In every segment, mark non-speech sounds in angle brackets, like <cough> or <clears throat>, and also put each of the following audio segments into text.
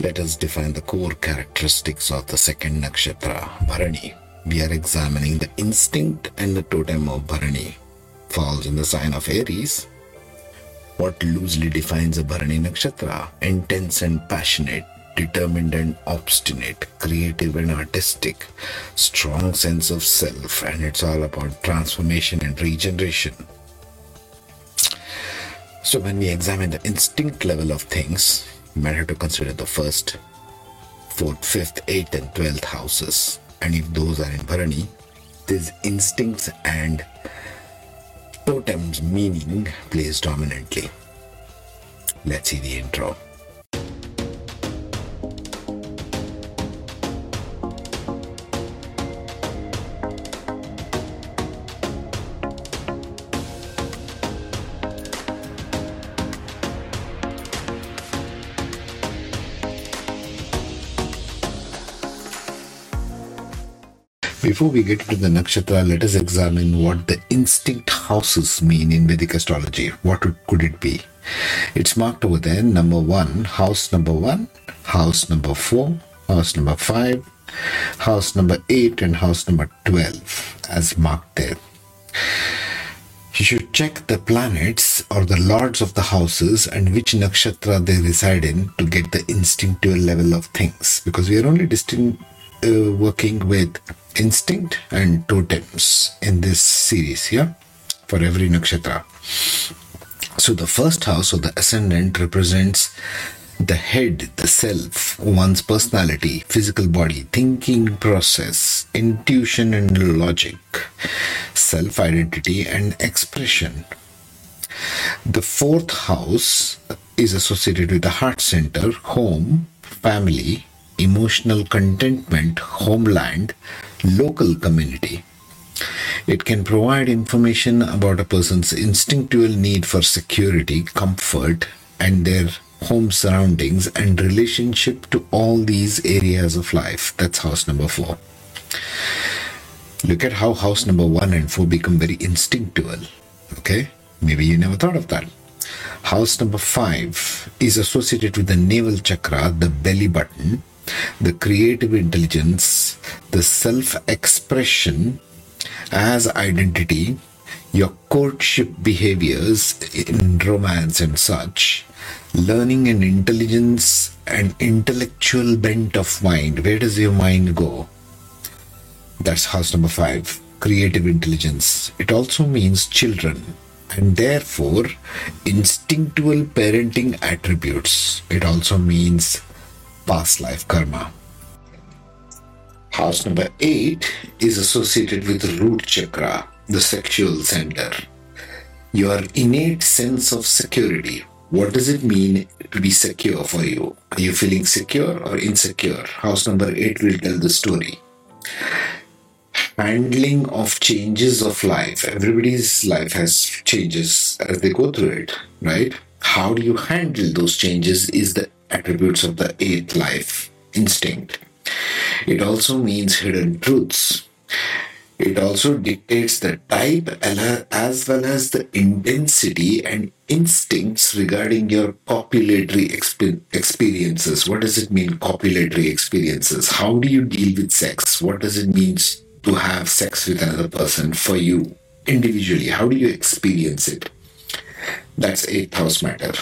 Let us define the core characteristics of the second nakshatra, Bharani. We are examining the instinct and the totem of Bharani. Falls in the sign of Aries. What loosely defines a Bharani nakshatra? Intense and passionate, determined and obstinate, creative and artistic, strong sense of self, and it's all about transformation and regeneration. So, when we examine the instinct level of things, might have to consider the first, fourth, fifth, eighth, and twelfth houses. And if those are in Bharani, these instincts and totems meaning plays dominantly. Let's see the intro. Before we get into the nakshatra, let us examine what the instinct houses mean in Vedic astrology. What could it be? It's marked over there number one, house number one, house number four, house number five, house number eight, and house number 12 as marked there. You should check the planets or the lords of the houses and which nakshatra they reside in to get the instinctual level of things because we are only distinct, uh, working with instinct and totems in this series yeah for every nakshatra. So the first house or the ascendant represents the head the self one's personality physical body thinking process intuition and logic self identity and expression. The fourth house is associated with the heart center home family emotional contentment, homeland, local community. It can provide information about a person's instinctual need for security, comfort, and their home surroundings and relationship to all these areas of life. That's house number four. Look at how house number one and four become very instinctual. Okay? Maybe you never thought of that. House number five is associated with the navel chakra, the belly button, the creative intelligence, the self expression as identity, your courtship behaviors in romance and such, learning and intelligence and intellectual bent of mind. Where does your mind go? That's house number five creative intelligence. It also means children and therefore instinctual parenting attributes. It also means past life karma. House number eight is associated with root chakra, the sexual center. Your innate sense of security. What does it mean to be secure for you? Are you feeling secure or insecure? House number eight will tell the story. Handling of changes of life. Everybody's life has changes as they go through it, right? How do you handle those changes is the attributes of the eighth life instinct. It also means hidden truths. It also dictates the type as well as the intensity and instincts regarding your copulatory experiences. What does it mean, copulatory experiences? How do you deal with sex? What does it mean to have sex with another person for you individually? How do you experience it? That's eighth house matter.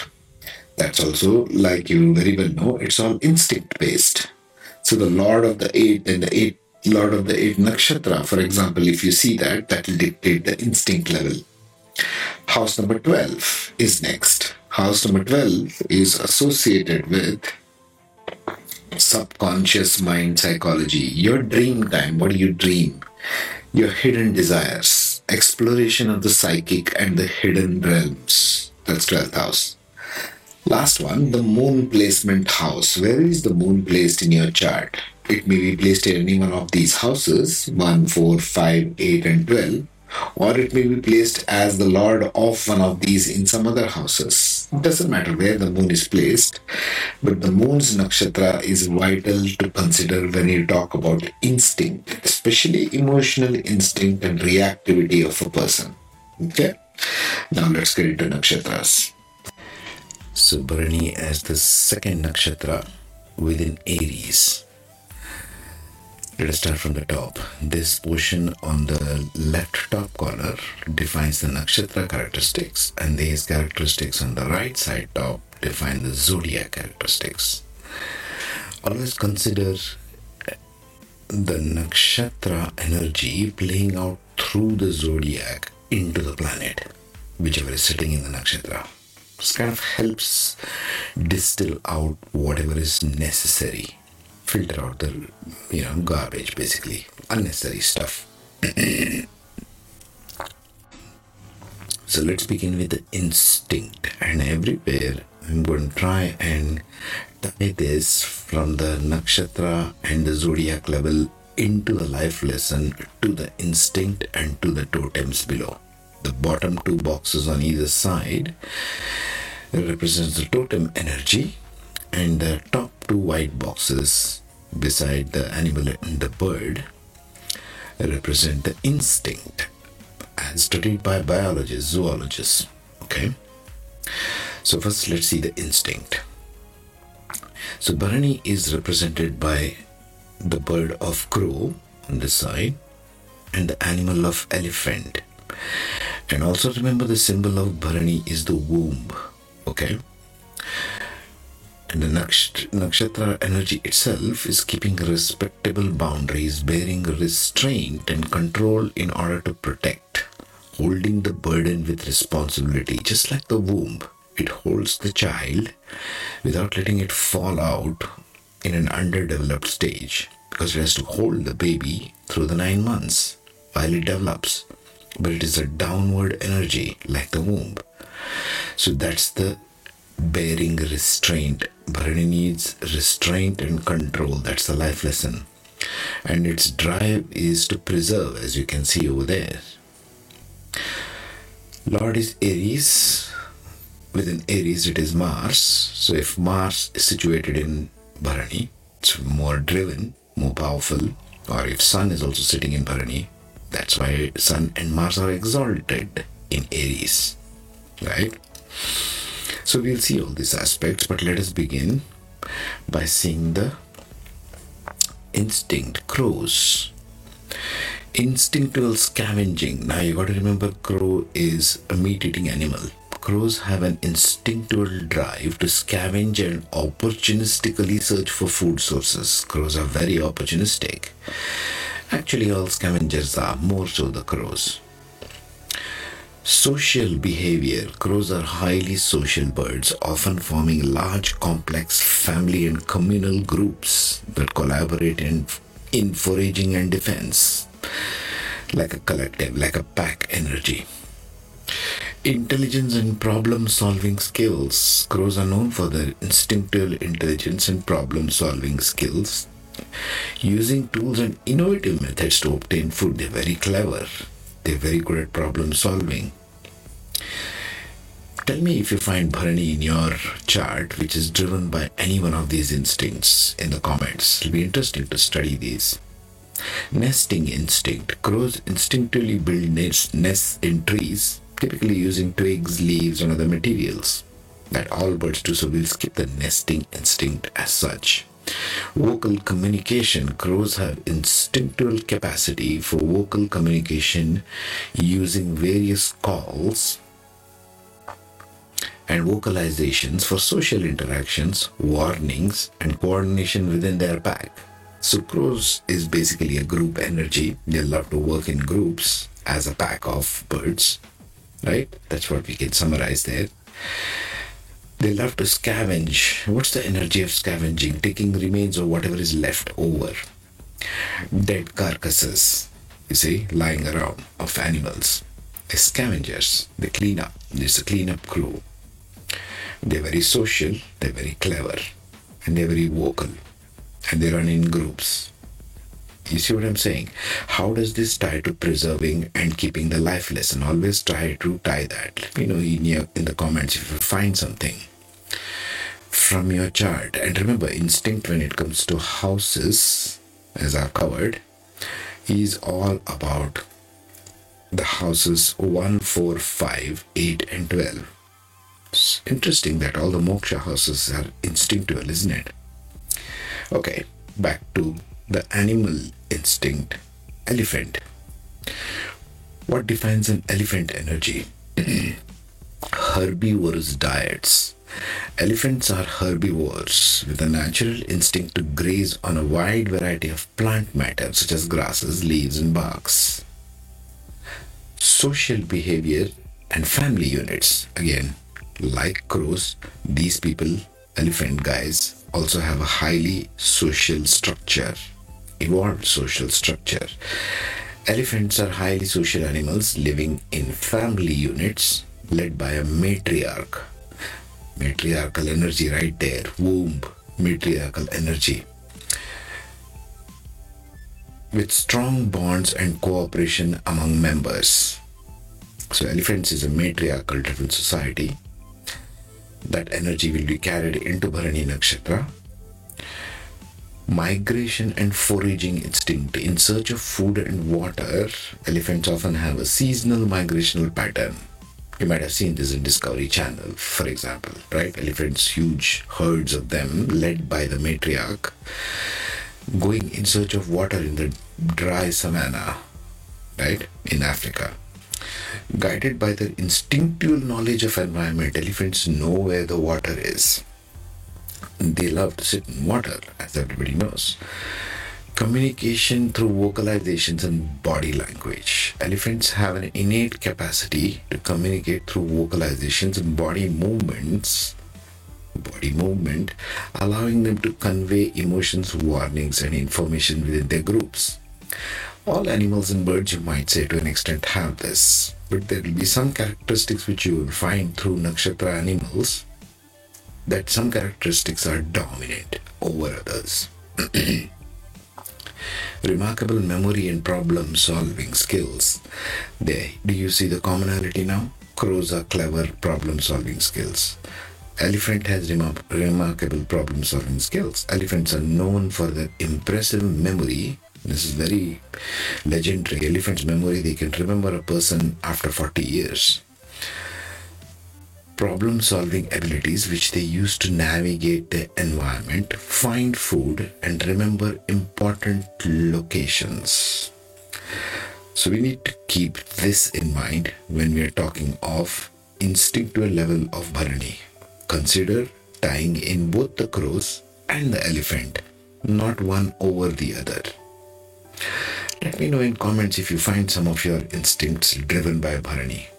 That's also, like you very well know, it's all instinct based. So the Lord of the Eight and the Eight Lord of the Eight Nakshatra, for example, if you see that, that will dictate the instinct level. House number 12 is next. House number 12 is associated with subconscious mind psychology. Your dream time, what do you dream? Your hidden desires, exploration of the psychic and the hidden realms. That's 12th house. Last one, the moon placement house. Where is the moon placed in your chart? It may be placed in any one of these houses 1, 4, 5, 8, and 12, or it may be placed as the lord of one of these in some other houses. It doesn't matter where the moon is placed, but the moon's nakshatra is vital to consider when you talk about instinct, especially emotional instinct and reactivity of a person. Okay? Now let's get into nakshatras. So as the second nakshatra within Aries. Let us start from the top. This portion on the left top corner defines the nakshatra characteristics, and these characteristics on the right side top define the zodiac characteristics. Always consider the nakshatra energy playing out through the zodiac into the planet, whichever is sitting in the nakshatra. Kind of helps distill out whatever is necessary, filter out the you know garbage, basically unnecessary stuff. so let's begin with the instinct, and everywhere I'm going to try and tie this from the nakshatra and the zodiac level into the life lesson to the instinct and to the totems below. The bottom two boxes on either side represents the totem energy and the top two white boxes beside the animal and the bird represent the instinct as studied by biologists, zoologists. Okay. So first let's see the instinct. So Bharani is represented by the bird of crow on this side and the animal of elephant. And also remember the symbol of Bharani is the womb. Okay? And the nakshatra energy itself is keeping respectable boundaries, bearing restraint and control in order to protect, holding the burden with responsibility, just like the womb. It holds the child without letting it fall out in an underdeveloped stage because it has to hold the baby through the nine months while it develops. But it is a downward energy like the womb. So that's the bearing restraint. Bharani needs restraint and control. That's the life lesson. And its drive is to preserve, as you can see over there. Lord is Aries. Within Aries, it is Mars. So if Mars is situated in Bharani, it's more driven, more powerful. Or if Sun is also sitting in Bharani, that's why Sun and Mars are exalted in Aries. Right? So we'll see all these aspects, but let us begin by seeing the instinct crows. Instinctual scavenging. Now you got to remember, crow is a meat eating animal. Crows have an instinctual drive to scavenge and opportunistically search for food sources. Crows are very opportunistic. Actually, all scavengers are, more so the crows. Social behavior. Crows are highly social birds, often forming large, complex family and communal groups that collaborate in, in foraging and defense, like a collective, like a pack energy. Intelligence and problem solving skills. Crows are known for their instinctual intelligence and problem solving skills. Using tools and innovative methods to obtain food, they're very clever. They're very good at problem solving. Tell me if you find Bharani in your chart which is driven by any one of these instincts in the comments. It'll be interesting to study these. Nesting instinct. Crows instinctively build nests in trees, typically using twigs, leaves, and other materials. That all birds do, so we'll skip the nesting instinct as such. Vocal communication. Crows have instinctual capacity for vocal communication using various calls and vocalizations for social interactions, warnings, and coordination within their pack. So, crows is basically a group energy. They love to work in groups as a pack of birds, right? That's what we can summarize there. They love to scavenge. What's the energy of scavenging? Taking remains of whatever is left over. Dead carcasses, you see, lying around of animals. The scavengers, they clean up. There's a cleanup crew. They're very social, they're very clever, and they're very vocal, and they run in groups. You see what I'm saying? How does this tie to preserving and keeping the life lesson? Always try to tie that. Let me know in, your, in the comments if you find something from your chart. And remember, instinct when it comes to houses, as I've covered, is all about the houses 1, 4, 5, 8, and 12. It's interesting that all the moksha houses are instinctual, isn't it? Okay, back to the animal instinct elephant. What defines an elephant energy? <clears throat> Herbivorous diets. Elephants are herbivores with a natural instinct to graze on a wide variety of plant matter such as grasses, leaves, and barks. Social behavior and family units. Again, like crows, these people, elephant guys, also have a highly social structure, evolved social structure. Elephants are highly social animals living in family units led by a matriarch. Matriarchal energy right there, womb, matriarchal energy. With strong bonds and cooperation among members. So, elephants is a matriarchal driven society. That energy will be carried into Bharani Nakshatra migration and foraging instinct. In search of food and water, elephants often have a seasonal migrational pattern. You might have seen this in Discovery Channel, for example, right? Elephants, huge herds of them, led by the matriarch, going in search of water in the dry savanna, right, in Africa. Guided by their instinctual knowledge of environment, elephants know where the water is they love to sit in water, as everybody knows. Communication through vocalizations and body language. Elephants have an innate capacity to communicate through vocalizations and body movements, body movement, allowing them to convey emotions, warnings, and information within their groups. All animals and birds, you might say, to an extent, have this, but there will be some characteristics which you will find through nakshatra animals that some characteristics are dominant over others. <clears throat> Remarkable memory and problem solving skills. There, do you see the commonality now? Crows are clever problem solving skills. Elephant has remar- remarkable problem solving skills. Elephants are known for their impressive memory. This is very legendary. Elephant's memory, they can remember a person after 40 years problem solving abilities which they use to navigate the environment, find food, and remember important locations. So we need to keep this in mind when we are talking of instinctual level of Bharani. Consider tying in both the crows and the elephant, not one over the other. Let me know in comments if you find some of your instincts driven by Bharani.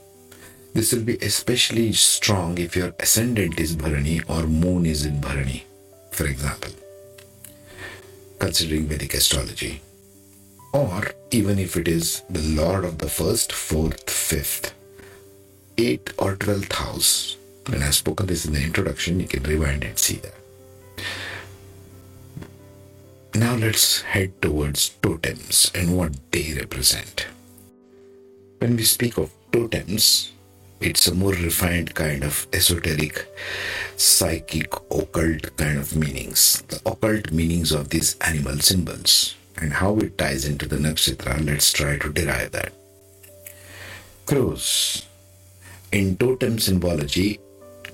This will be especially strong if your ascendant is Bharani or moon is in Bharani, for example, considering Vedic astrology. Or even if it is the Lord of the first, fourth, fifth, eighth, or twelfth house. When I've spoken this in the introduction, you can rewind and see that. Now let's head towards totems and what they represent. When we speak of totems, it's a more refined kind of esoteric, psychic, occult kind of meanings. The occult meanings of these animal symbols and how it ties into the nakshatra. Let's try to derive that. Crows. In totem symbology,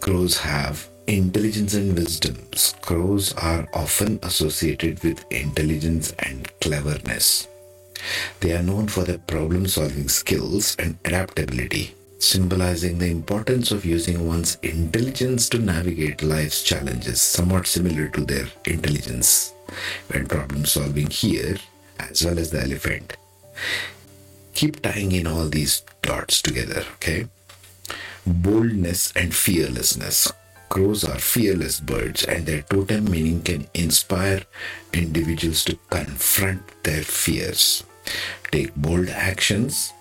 crows have intelligence and wisdom. Crows are often associated with intelligence and cleverness. They are known for their problem solving skills and adaptability symbolizing the importance of using one's intelligence to navigate life's challenges, somewhat similar to their intelligence when problem solving here, as well as the elephant. Keep tying in all these dots together, okay? Boldness and fearlessness. Crows are fearless birds, and their totem meaning can inspire individuals to confront their fears, take bold actions,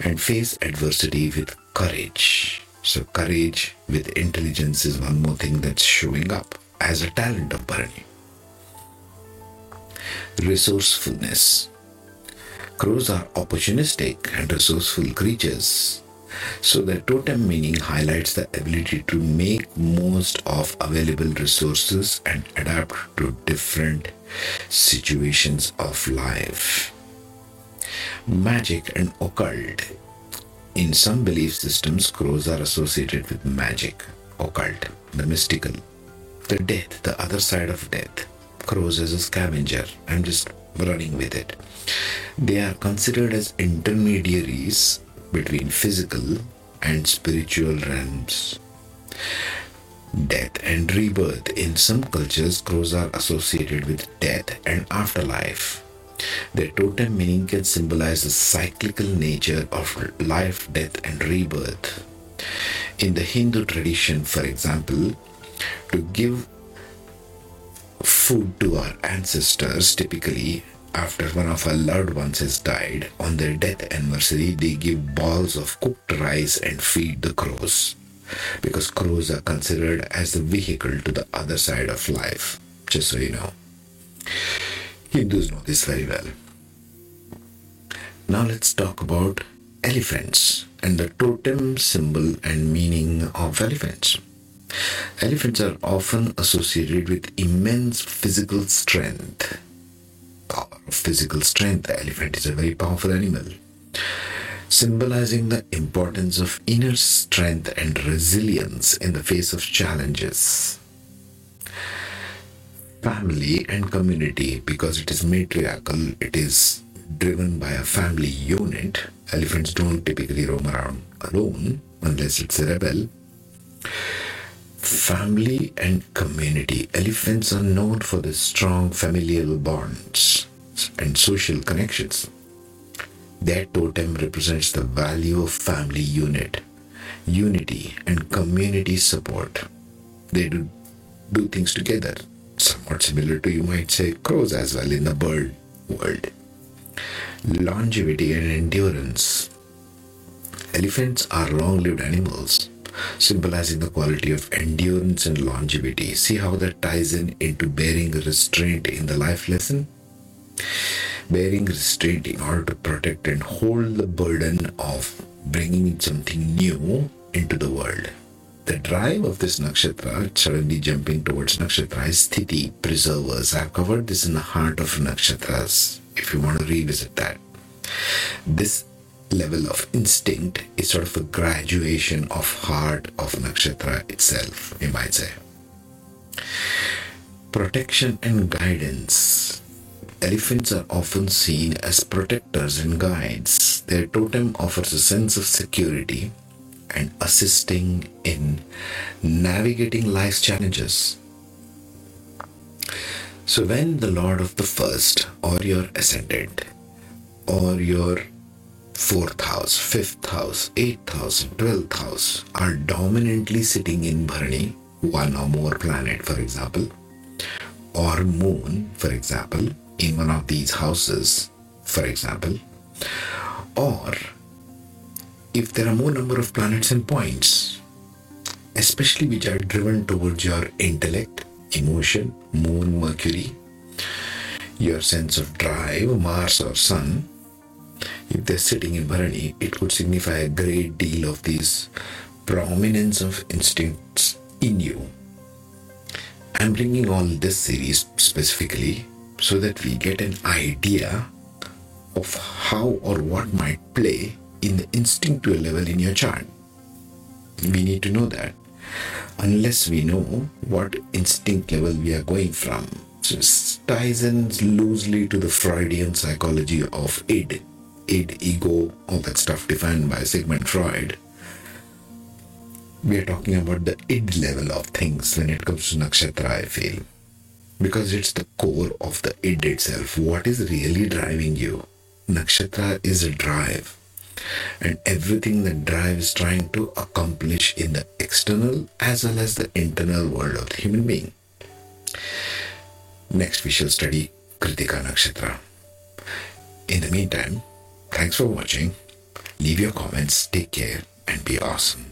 and face adversity with courage. So, courage with intelligence is one more thing that's showing up as a talent of Bharani. Resourcefulness. Crows are opportunistic and resourceful creatures. So, their totem meaning highlights the ability to make most of available resources and adapt to different situations of life. Magic and occult in some belief systems, crows are associated with magic, occult, the mystical, the death, the other side of death, crows as a scavenger. I'm just running with it. They are considered as intermediaries between physical and spiritual realms. Death and rebirth. In some cultures, crows are associated with death and afterlife. Their totem meaning can symbolize the cyclical nature of life, death, and rebirth. In the Hindu tradition, for example, to give food to our ancestors, typically after one of our loved ones has died, on their death anniversary, they give balls of cooked rice and feed the crows. Because crows are considered as the vehicle to the other side of life, just so you know. Hindus know this very well. Now let's talk about elephants and the totem symbol and meaning of elephants. Elephants are often associated with immense physical strength. Power of physical strength. The elephant is a very powerful animal, symbolizing the importance of inner strength and resilience in the face of challenges family and community because it is matriarchal, it is driven by a family unit. Elephants don't typically roam around alone unless it's a rebel. Family and community. Elephants are known for the strong familial bonds and social connections. Their totem represents the value of family unit, unity, and community support. They do, do things together somewhat similar to, you might say, crows as well in the bird world. Longevity and endurance. Elephants are long lived animals, symbolizing the quality of endurance and longevity. See how that ties in into bearing restraint in the life lesson? Bearing restraint in order to protect and hold the burden of bringing something new into the world. The drive of this nakshatra, suddenly jumping towards nakshatra, is sthiti, preservers. I've covered this in the heart of nakshatras, if you want to revisit that. This level of instinct is sort of a graduation of heart of nakshatra itself, you might say. Protection and guidance. Elephants are often seen as protectors and guides. Their totem offers a sense of security and assisting in navigating life's challenges. So, when the Lord of the first, or your ascendant, or your fourth house, fifth house, eighth house, twelfth house are dominantly sitting in Bharani, one or more planet, for example, or moon, for example, in one of these houses, for example, or if there are more number of planets and points, especially which are driven towards your intellect, emotion, moon, Mercury, your sense of drive, Mars or Sun, if they're sitting in Bharani, it could signify a great deal of these prominence of instincts in you. I'm bringing all this series specifically so that we get an idea of how or what might play in the instinctual level in your chart. We need to know that. Unless we know what instinct level we are going from. So ties in loosely to the Freudian psychology of id, id, ego, all that stuff defined by Sigmund Freud. We are talking about the id level of things when it comes to nakshatra, I feel. Because it's the core of the id itself. What is really driving you? Nakshatra is a drive and everything that drives trying to accomplish in the external as well as the internal world of the human being. Next, we shall study Kritika Nakshatra. In the meantime, thanks for watching. Leave your comments, take care, and be awesome.